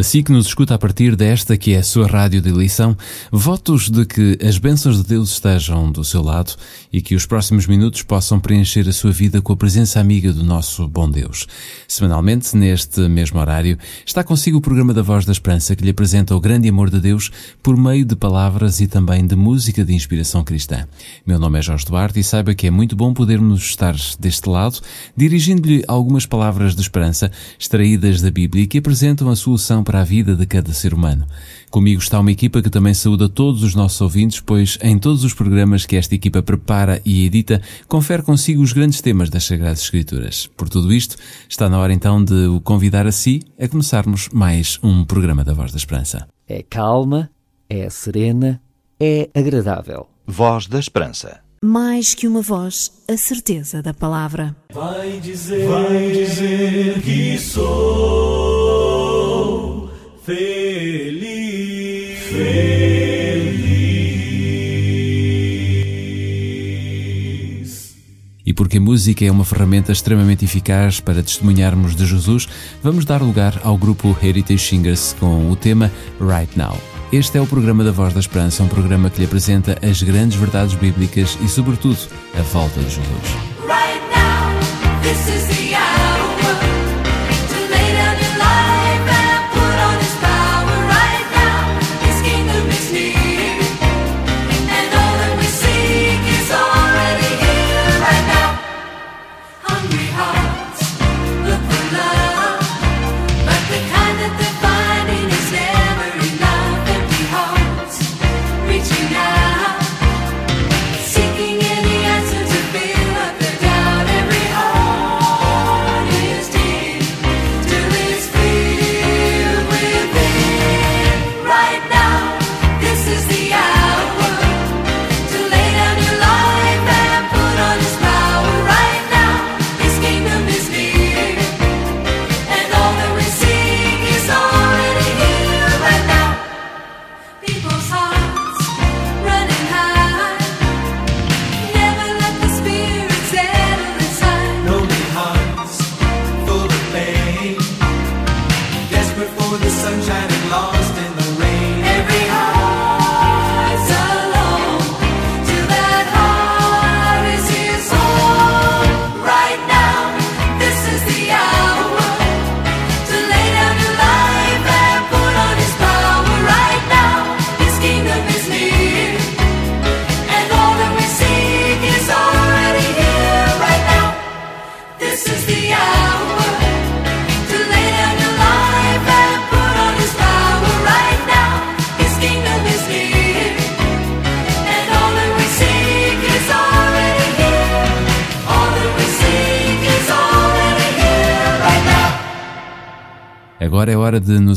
Para si que nos escuta a partir desta que é a sua rádio de eleição, votos de que as bênçãos de Deus estejam do seu lado e que os próximos minutos possam preencher a sua vida com a presença amiga do nosso bom Deus. Semanalmente, neste mesmo horário, está consigo o programa da Voz da Esperança que lhe apresenta o grande amor de Deus por meio de palavras e também de música de inspiração cristã. Meu nome é Jorge Duarte e saiba que é muito bom podermos estar deste lado, dirigindo-lhe algumas palavras de esperança extraídas da Bíblia que apresentam a solução para a vida de cada ser humano. Comigo está uma equipa que também saúda todos os nossos ouvintes, pois em todos os programas que esta equipa prepara e edita, confere consigo os grandes temas das Sagradas Escrituras. Por tudo isto, está na hora então de o convidar a si a começarmos mais um programa da Voz da Esperança. É calma, é serena, é agradável. Voz da Esperança. Mais que uma voz, a certeza da palavra. Vai dizer, vai dizer que sou feliz, feliz. E porque a música é uma ferramenta extremamente eficaz para testemunharmos de Jesus, vamos dar lugar ao grupo Heritage Singers com o tema Right Now. Este é o programa da Voz da Esperança, um programa que lhe apresenta as grandes verdades bíblicas e, sobretudo, a volta de Jesus. Right now,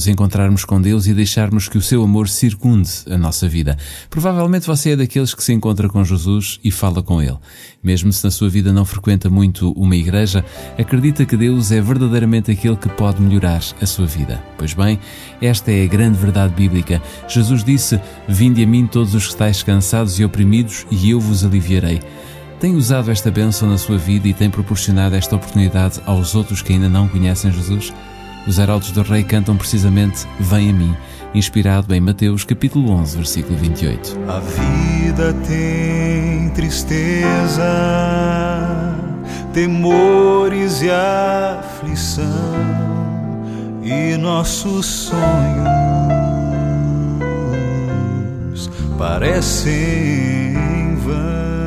nos encontrarmos com Deus e deixarmos que o seu amor circunde a nossa vida. Provavelmente você é daqueles que se encontra com Jesus e fala com Ele. Mesmo se na sua vida não frequenta muito uma igreja, acredita que Deus é verdadeiramente aquele que pode melhorar a sua vida. Pois bem, esta é a grande verdade bíblica. Jesus disse: Vinde a mim todos os que estáis cansados e oprimidos, e eu vos aliviarei. Tem usado esta bênção na sua vida e tem proporcionado esta oportunidade aos outros que ainda não conhecem Jesus? Os Heraldos do Rei cantam precisamente Vem a mim, inspirado em Mateus capítulo 11, versículo 28. A vida tem tristeza, temores e aflição, e nossos sonhos parecem vão.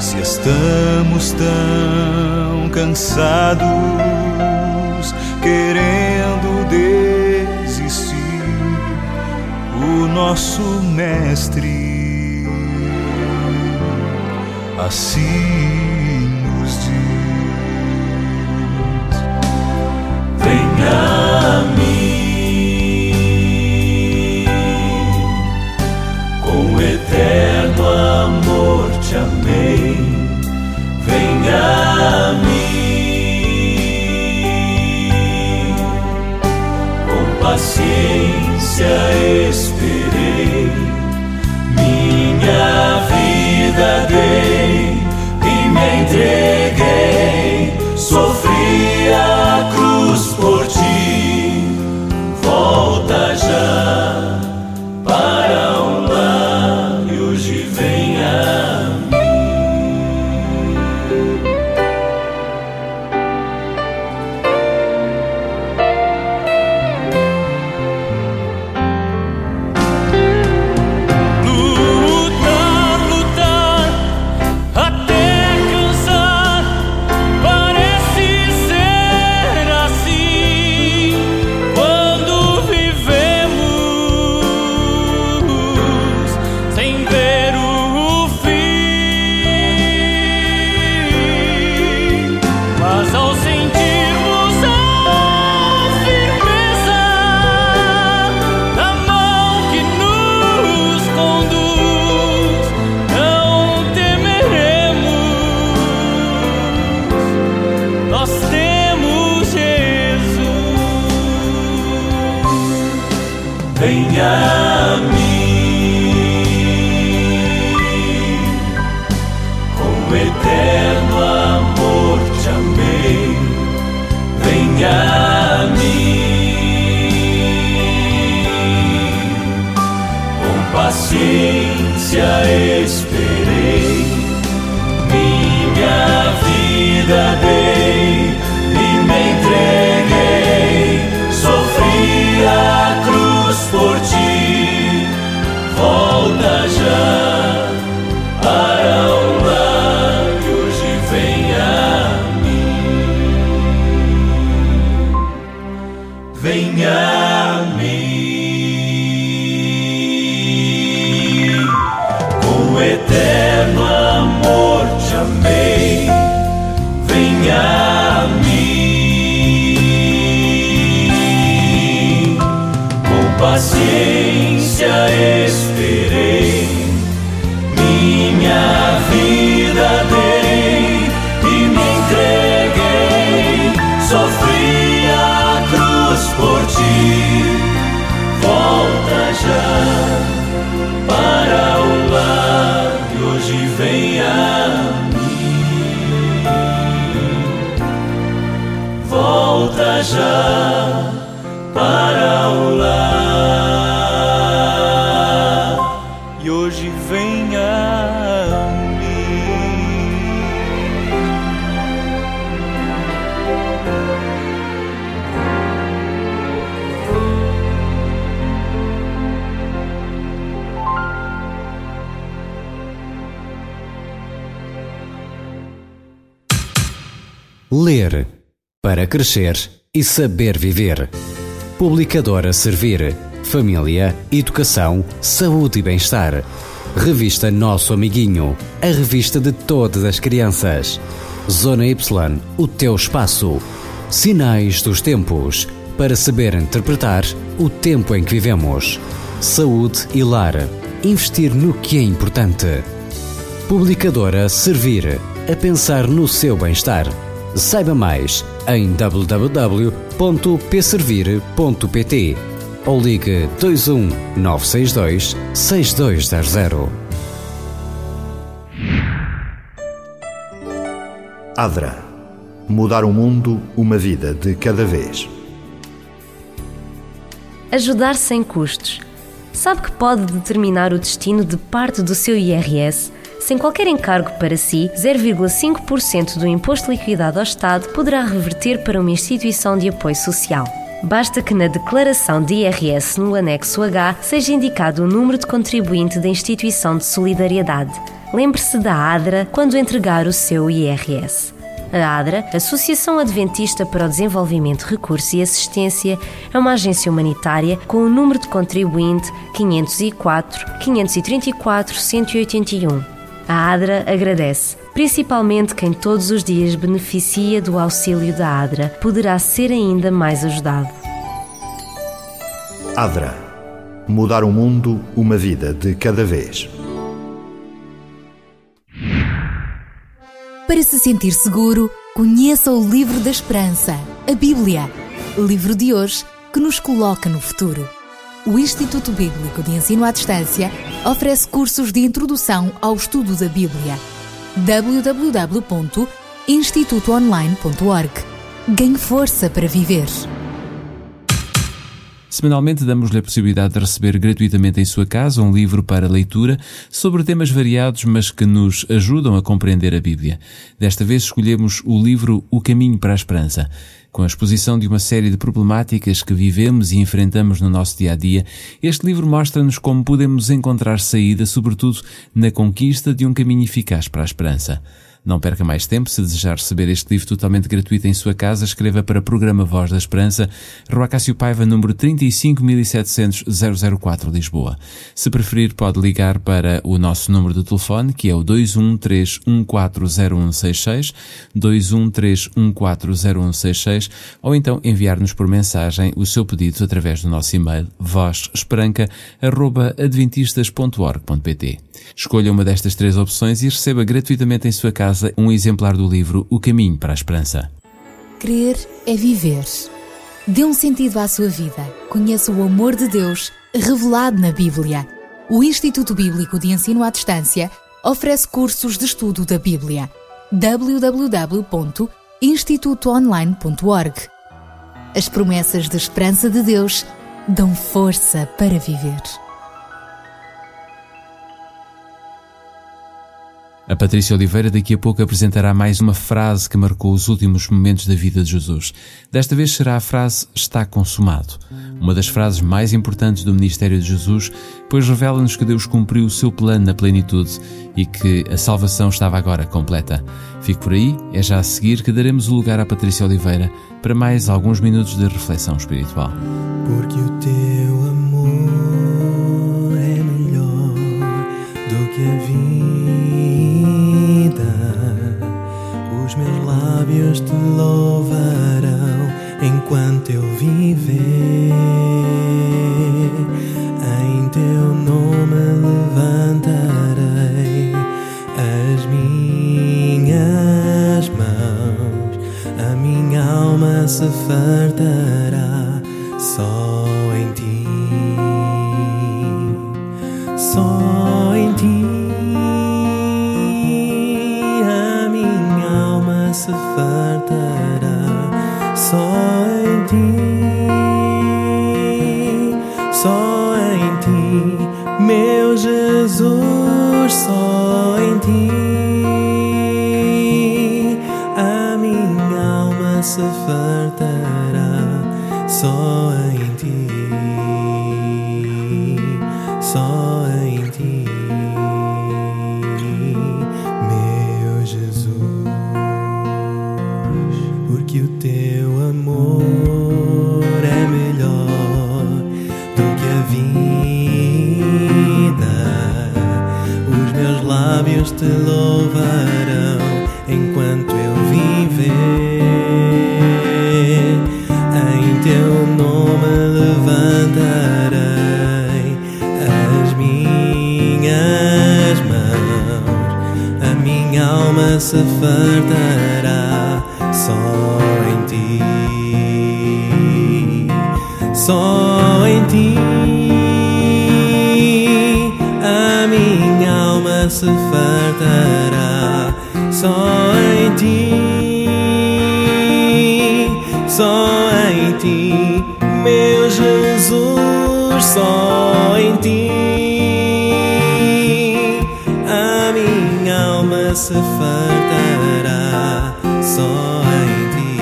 Se estamos tão cansados, querendo desistir, o nosso mestre assim crescer e saber viver. Publicadora Servir. Família, Educação, Saúde e Bem-Estar. Revista Nosso Amiguinho. A revista de todas as crianças. Zona Y. O teu espaço. Sinais dos tempos. Para saber interpretar o tempo em que vivemos. Saúde e lar. Investir no que é importante. Publicadora Servir. A pensar no seu bem-estar. Saiba mais em www.pservir.pt ou ligue 21 962 6200. Adra. Mudar o mundo, uma vida de cada vez. Ajudar sem custos. Sabe que pode determinar o destino de parte do seu IRS? Sem qualquer encargo para si, 0,5% do imposto liquidado ao Estado poderá reverter para uma instituição de apoio social. Basta que na declaração de IRS no anexo H seja indicado o número de contribuinte da instituição de solidariedade. Lembre-se da ADRA quando entregar o seu IRS. A ADRA, Associação Adventista para o Desenvolvimento, Recursos e Assistência, é uma agência humanitária com o número de contribuinte 504 534 181. A ADRA agradece, principalmente quem todos os dias beneficia do auxílio da ADRA, poderá ser ainda mais ajudado. Adra. Mudar o mundo, uma vida de cada vez. Para se sentir seguro, conheça o Livro da Esperança, a Bíblia. Livro de hoje que nos coloca no futuro. O Instituto Bíblico de Ensino à Distância oferece cursos de introdução ao estudo da Bíblia. www.institutoonline.org Ganhe força para viver. Semanalmente damos-lhe a possibilidade de receber gratuitamente em sua casa um livro para leitura sobre temas variados, mas que nos ajudam a compreender a Bíblia. Desta vez escolhemos o livro O Caminho para a Esperança. Com a exposição de uma série de problemáticas que vivemos e enfrentamos no nosso dia a dia, este livro mostra-nos como podemos encontrar saída, sobretudo na conquista de um caminho eficaz para a esperança. Não perca mais tempo. Se desejar receber este livro totalmente gratuito em sua casa, escreva para Programa Voz da Esperança, Rua Cássio Paiva, número 35700 004, Lisboa. Se preferir, pode ligar para o nosso número de telefone, que é o 213140166, 213140166, ou então enviar-nos por mensagem o seu pedido através do nosso e-mail vozesperanca.adventistas.org.pt. Escolha uma destas três opções e receba gratuitamente em sua casa um exemplar do livro O Caminho para a Esperança. Crer é viver. Dê um sentido à sua vida. Conheça o amor de Deus revelado na Bíblia. O Instituto Bíblico de Ensino à Distância oferece cursos de estudo da Bíblia. www.institutoonline.org As promessas de esperança de Deus dão força para viver. A Patrícia Oliveira daqui a pouco apresentará mais uma frase que marcou os últimos momentos da vida de Jesus. Desta vez será a frase está consumado, uma das frases mais importantes do ministério de Jesus, pois revela-nos que Deus cumpriu o seu plano na plenitude e que a salvação estava agora completa. Fique por aí, é já a seguir que daremos o lugar à Patrícia Oliveira para mais alguns minutos de reflexão espiritual. Porque o teu amor é melhor do que a vida. Lábios te louvarão enquanto eu viver. Em teu nome levantarei as minhas mãos. A minha alma se fartará se fartará só em ti. Só em ti, meu Jesus porque o teu amor é melhor do que a vida. Os meus lábios te louvarão se fartará só em ti. Só se fartará só em ti.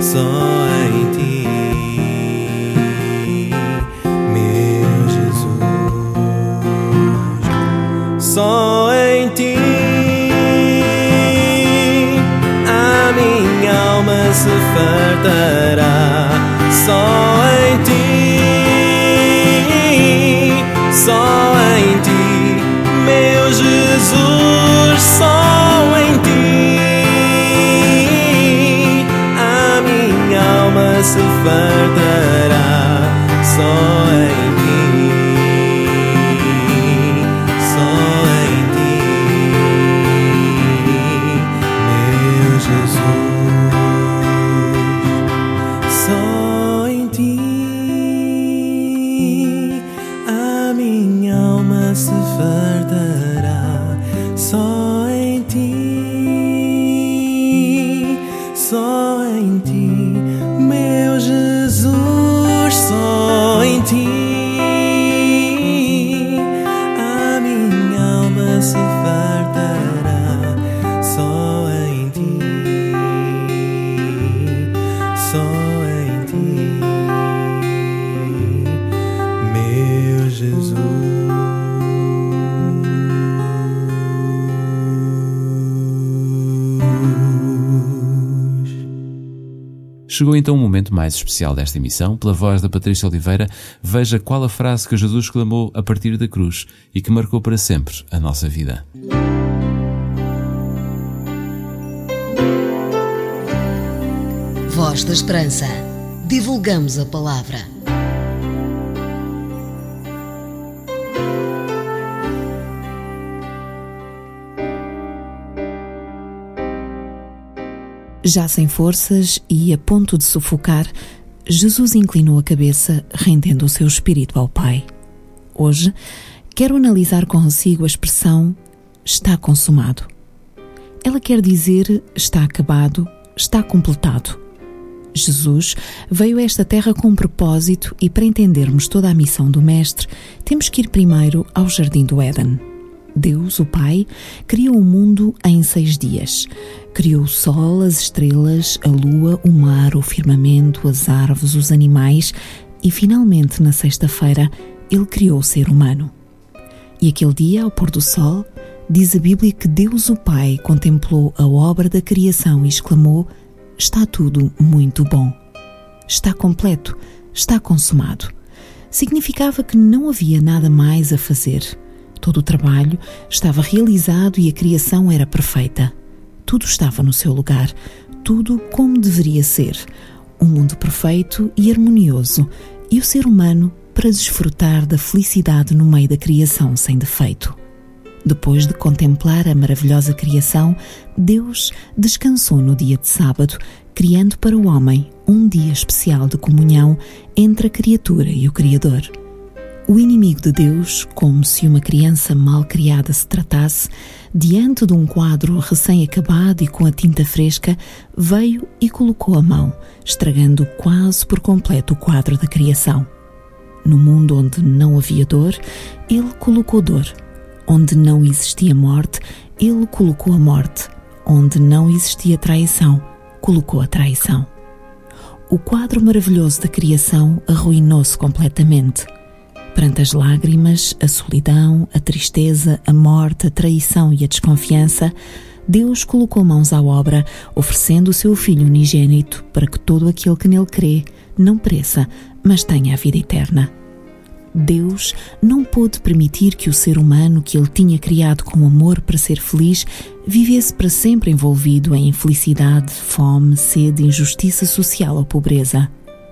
Só em ti, meu Jesus. Só em ti a minha alma se fartará. Só Chegou então o momento mais especial desta emissão. Pela voz da Patrícia Oliveira, veja qual a frase que Jesus clamou a partir da cruz e que marcou para sempre a nossa vida. Voz da Esperança. Divulgamos a palavra. Já sem forças e a ponto de sufocar, Jesus inclinou a cabeça, rendendo o seu espírito ao Pai. Hoje, quero analisar consigo a expressão está consumado. Ela quer dizer está acabado, está completado. Jesus veio a esta terra com um propósito e para entendermos toda a missão do Mestre, temos que ir primeiro ao Jardim do Éden. Deus, o Pai, criou o mundo em seis dias. Criou o sol, as estrelas, a lua, o mar, o firmamento, as árvores, os animais e, finalmente, na sexta-feira, Ele criou o ser humano. E aquele dia, ao pôr do sol, diz a Bíblia que Deus, o Pai, contemplou a obra da criação e exclamou: Está tudo muito bom. Está completo, está consumado. Significava que não havia nada mais a fazer. Todo o trabalho estava realizado e a criação era perfeita. Tudo estava no seu lugar, tudo como deveria ser. Um mundo perfeito e harmonioso, e o ser humano para desfrutar da felicidade no meio da criação sem defeito. Depois de contemplar a maravilhosa criação, Deus descansou no dia de sábado, criando para o homem um dia especial de comunhão entre a criatura e o Criador. O inimigo de Deus, como se uma criança mal criada se tratasse, diante de um quadro recém-acabado e com a tinta fresca, veio e colocou a mão, estragando quase por completo o quadro da criação. No mundo onde não havia dor, ele colocou dor. Onde não existia morte, ele colocou a morte. Onde não existia traição, colocou a traição. O quadro maravilhoso da criação arruinou-se completamente. Perante as lágrimas, a solidão, a tristeza, a morte, a traição e a desconfiança, Deus colocou mãos à obra, oferecendo o seu Filho unigênito para que todo aquele que nele crê não pereça, mas tenha a vida eterna. Deus não pôde permitir que o ser humano que ele tinha criado com amor para ser feliz vivesse para sempre envolvido em infelicidade, fome, sede, injustiça social ou pobreza.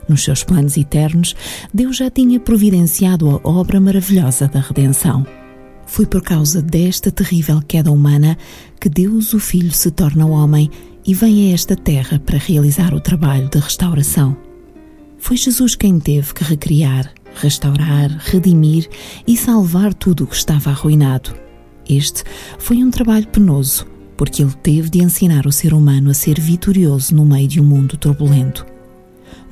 Nos seus planos eternos, Deus já tinha providenciado a obra maravilhosa da redenção. Foi por causa desta terrível queda humana que Deus, o Filho, se torna homem e vem a esta terra para realizar o trabalho de restauração. Foi Jesus quem teve que recriar, restaurar, redimir e salvar tudo o que estava arruinado. Este foi um trabalho penoso, porque ele teve de ensinar o ser humano a ser vitorioso no meio de um mundo turbulento.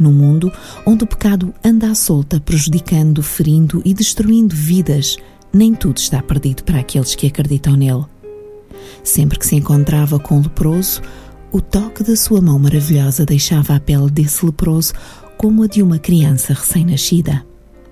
Num mundo onde o pecado anda à solta, prejudicando, ferindo e destruindo vidas, nem tudo está perdido para aqueles que acreditam nele. Sempre que se encontrava com o leproso, o toque da sua mão maravilhosa deixava a pele desse leproso como a de uma criança recém-nascida.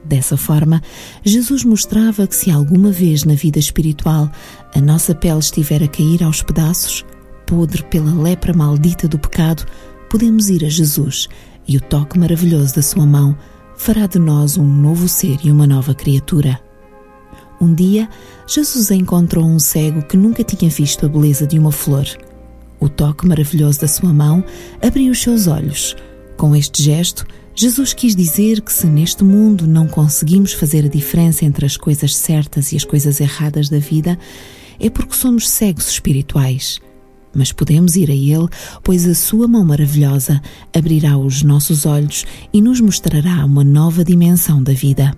Dessa forma, Jesus mostrava que se alguma vez na vida espiritual a nossa pele estiver a cair aos pedaços, podre pela lepra maldita do pecado, podemos ir a Jesus e o toque maravilhoso da sua mão fará de nós um novo ser e uma nova criatura. Um dia, Jesus encontrou um cego que nunca tinha visto a beleza de uma flor. O toque maravilhoso da sua mão abriu os seus olhos. Com este gesto, Jesus quis dizer que se neste mundo não conseguimos fazer a diferença entre as coisas certas e as coisas erradas da vida, é porque somos cegos espirituais. Mas podemos ir a Ele, pois a Sua mão maravilhosa abrirá os nossos olhos e nos mostrará uma nova dimensão da vida.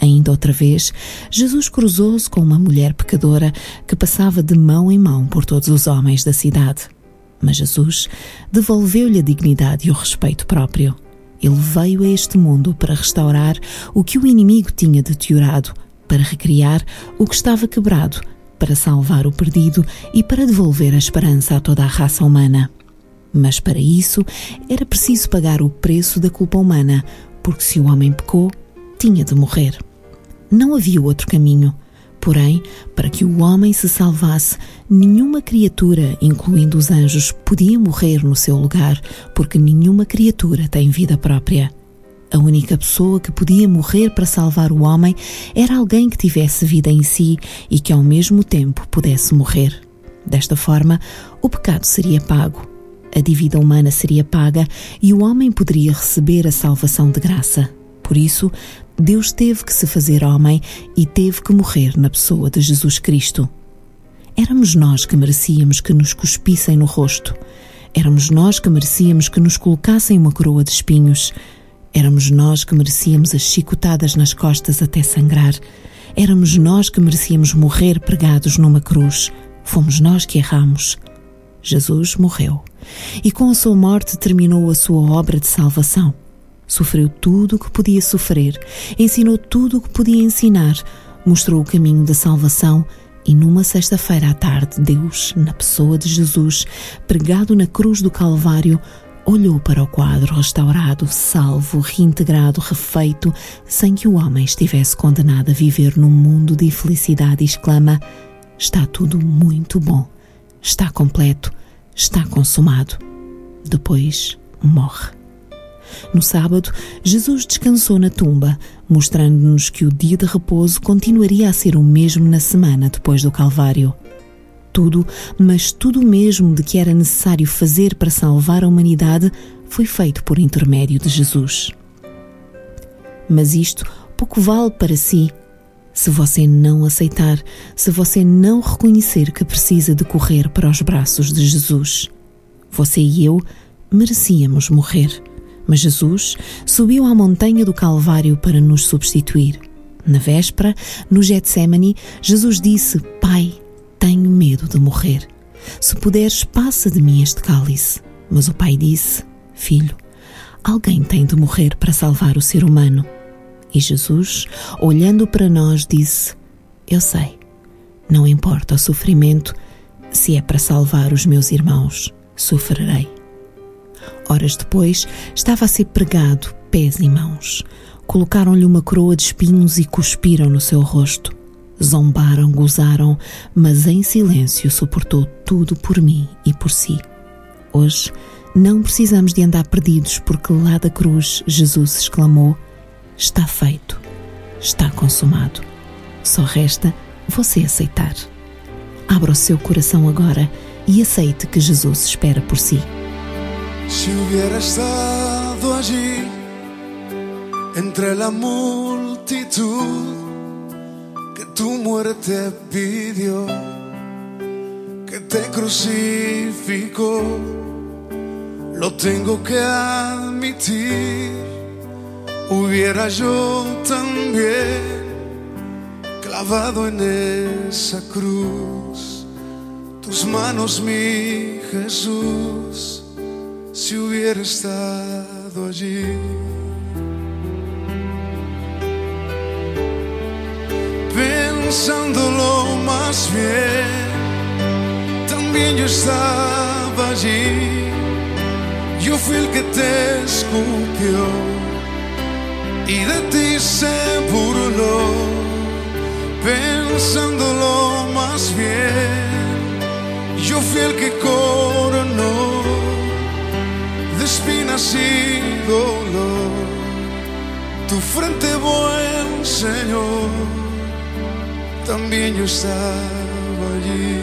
Ainda outra vez, Jesus cruzou-se com uma mulher pecadora que passava de mão em mão por todos os homens da cidade. Mas Jesus devolveu-lhe a dignidade e o respeito próprio. Ele veio a este mundo para restaurar o que o inimigo tinha deteriorado, para recriar o que estava quebrado, para salvar o perdido e para devolver a esperança a toda a raça humana. Mas para isso era preciso pagar o preço da culpa humana, porque se o homem pecou, tinha de morrer. Não havia outro caminho. Porém, para que o homem se salvasse, nenhuma criatura, incluindo os anjos, podia morrer no seu lugar, porque nenhuma criatura tem vida própria. A única pessoa que podia morrer para salvar o homem era alguém que tivesse vida em si e que ao mesmo tempo pudesse morrer. Desta forma, o pecado seria pago, a dívida humana seria paga e o homem poderia receber a salvação de graça. Por isso, Deus teve que se fazer homem e teve que morrer na pessoa de Jesus Cristo. Éramos nós que merecíamos que nos cuspissem no rosto. Éramos nós que merecíamos que nos colocassem uma coroa de espinhos. Éramos nós que merecíamos as chicotadas nas costas até sangrar. Éramos nós que merecíamos morrer pregados numa cruz. Fomos nós que erramos. Jesus morreu e com a sua morte terminou a sua obra de salvação. Sofreu tudo o que podia sofrer, ensinou tudo o que podia ensinar, mostrou o caminho da salvação e numa sexta-feira à tarde, Deus, na pessoa de Jesus, pregado na cruz do Calvário, olhou para o quadro restaurado, salvo, reintegrado, refeito, sem que o homem estivesse condenado a viver num mundo de infelicidade e exclama: Está tudo muito bom, está completo, está consumado. Depois morre. No sábado, Jesus descansou na tumba, mostrando-nos que o dia de repouso continuaria a ser o mesmo na semana depois do Calvário. Tudo, mas tudo mesmo de que era necessário fazer para salvar a humanidade foi feito por intermédio de Jesus. Mas isto pouco vale para si se você não aceitar, se você não reconhecer que precisa de correr para os braços de Jesus. Você e eu merecíamos morrer, mas Jesus subiu à montanha do Calvário para nos substituir. Na véspera, no Getsemane, Jesus disse: Pai, tenho medo de morrer. Se puderes, passa de mim este cálice. Mas o pai disse: Filho, alguém tem de morrer para salvar o ser humano. E Jesus, olhando para nós, disse: Eu sei, não importa o sofrimento, se é para salvar os meus irmãos, sofrerei. Horas depois, estava a ser pregado, pés e mãos. Colocaram-lhe uma coroa de espinhos e cuspiram no seu rosto. Zombaram, gozaram, mas em silêncio suportou tudo por mim e por si. Hoje, não precisamos de andar perdidos, porque lá da cruz Jesus exclamou: Está feito, está consumado. Só resta você aceitar. Abra o seu coração agora e aceite que Jesus espera por si. Si hubiera estado allí entre la multitud que tu muerte pidió, que te crucificó, lo tengo que admitir, hubiera yo también clavado en esa cruz tus manos, mi Jesús si hubiera estado allí. Pensándolo más bien, también yo estaba allí. Yo fui el que te escupió y de ti se burló. Pensándolo más bien, yo fui el que coronó de espinas y dolor. Tu frente, buen Señor, también yo estaba allí.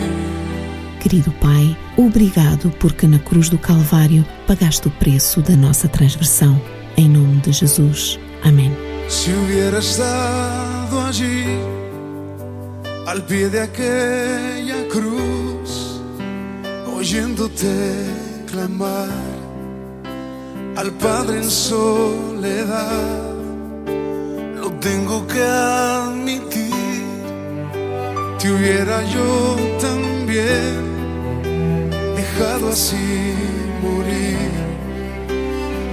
Querido Pai, obrigado porque na cruz do Calvário pagaste o preço da nossa transgressão. Em nome de Jesus. Amém. Si hubiera estado allí, al pie de aquella cruz, oyéndote clamar al Padre en soledad, lo tengo que admitir, te hubiera yo también dejado así morir,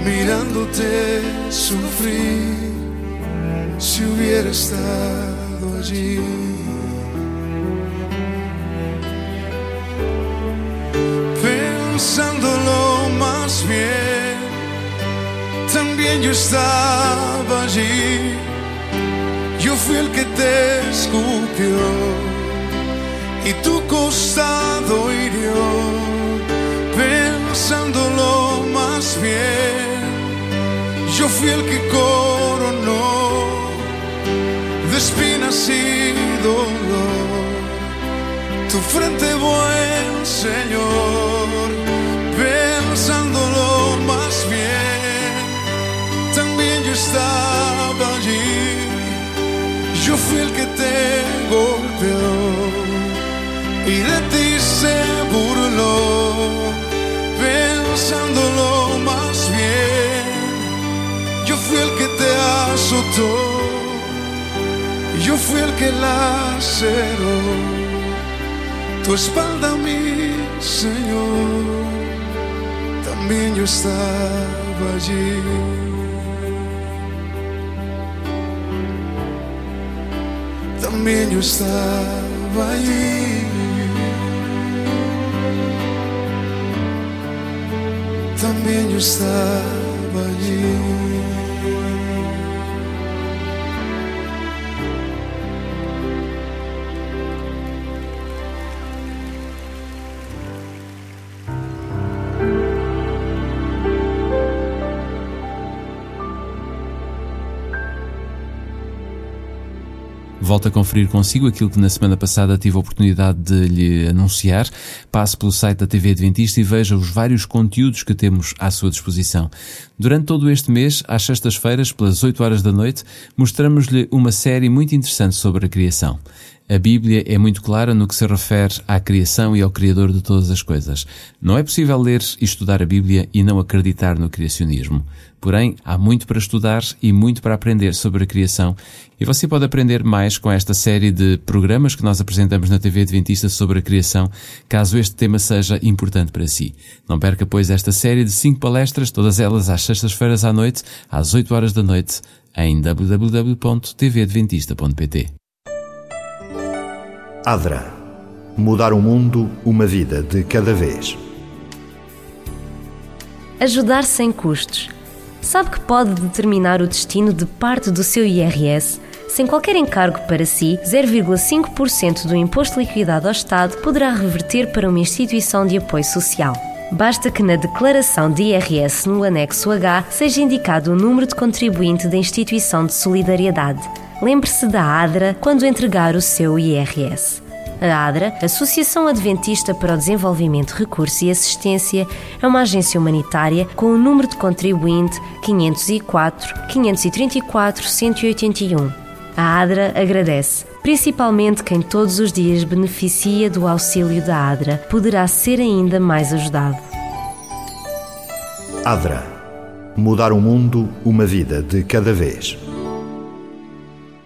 mirándote sufrir, si hubiera estado allí. Pensándolo más bien, también yo estaba allí. Yo fui el que te escupió y tu costado hirió. Pensándolo más bien, yo fui el que coronó de espinas y dolor. Tu frente, buen Señor, pensándolo más bien, también yo estaba allí, yo fui el que te golpeó y de ti se burló, pensándolo más bien, yo fui te azotó, yo fui el que laceró tu espalda, mi Señor. También yo estaba allí. También yo estaba allí. También yo estaba allí. Volto a conferir consigo aquilo que na semana passada tive a oportunidade de lhe anunciar. Passe pelo site da TV Adventista e veja os vários conteúdos que temos à sua disposição. Durante todo este mês, às sextas-feiras, pelas 8 horas da noite, mostramos-lhe uma série muito interessante sobre a criação. A Bíblia é muito clara no que se refere à criação e ao Criador de todas as coisas. Não é possível ler e estudar a Bíblia e não acreditar no criacionismo. Porém, há muito para estudar e muito para aprender sobre a criação, e você pode aprender mais com esta série de programas que nós apresentamos na TV Adventista sobre a criação, caso este tema seja importante para si. Não perca, pois, esta série de cinco palestras, todas elas às sextas-feiras à noite, às 8 horas da noite, em www.tvadventista.pt. Adra. Mudar o mundo, uma vida de cada vez. Ajudar sem custos. Sabe que pode determinar o destino de parte do seu IRS? Sem qualquer encargo para si, 0,5% do imposto liquidado ao Estado poderá reverter para uma instituição de apoio social. Basta que na declaração de IRS no anexo H seja indicado o número de contribuinte da instituição de solidariedade. Lembre-se da ADRA quando entregar o seu IRS. A ADRA, Associação Adventista para o Desenvolvimento, Recurso e Assistência, é uma agência humanitária com o número de contribuinte 504 534 181. A ADRA agradece, principalmente quem todos os dias beneficia do auxílio da ADRA, poderá ser ainda mais ajudado. Adra. Mudar o mundo, uma vida de cada vez.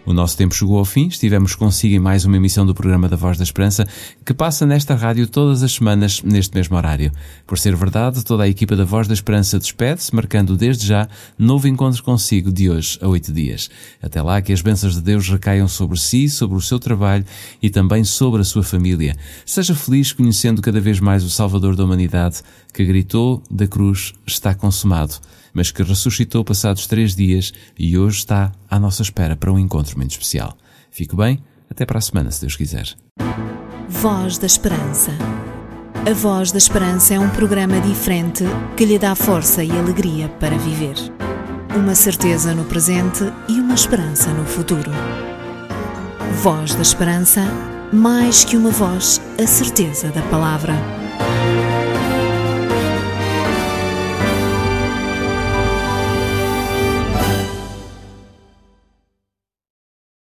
O nosso tempo chegou ao fim, estivemos consigo em mais uma emissão do programa da Voz da Esperança, que passa nesta rádio todas as semanas, neste mesmo horário. Por ser verdade, toda a equipa da Voz da Esperança despede-se, marcando desde já novo encontro consigo de hoje a oito dias. Até lá, que as bênçãos de Deus recaiam sobre si, sobre o seu trabalho e também sobre a sua família. Seja feliz conhecendo cada vez mais o Salvador da humanidade, que gritou da cruz, está consumado mas que ressuscitou passados três dias e hoje está à nossa espera para um encontro muito especial. Fique bem, até para a semana, se Deus quiser. Voz da Esperança. A Voz da Esperança é um programa diferente que lhe dá força e alegria para viver. Uma certeza no presente e uma esperança no futuro. Voz da Esperança, mais que uma voz, a certeza da palavra.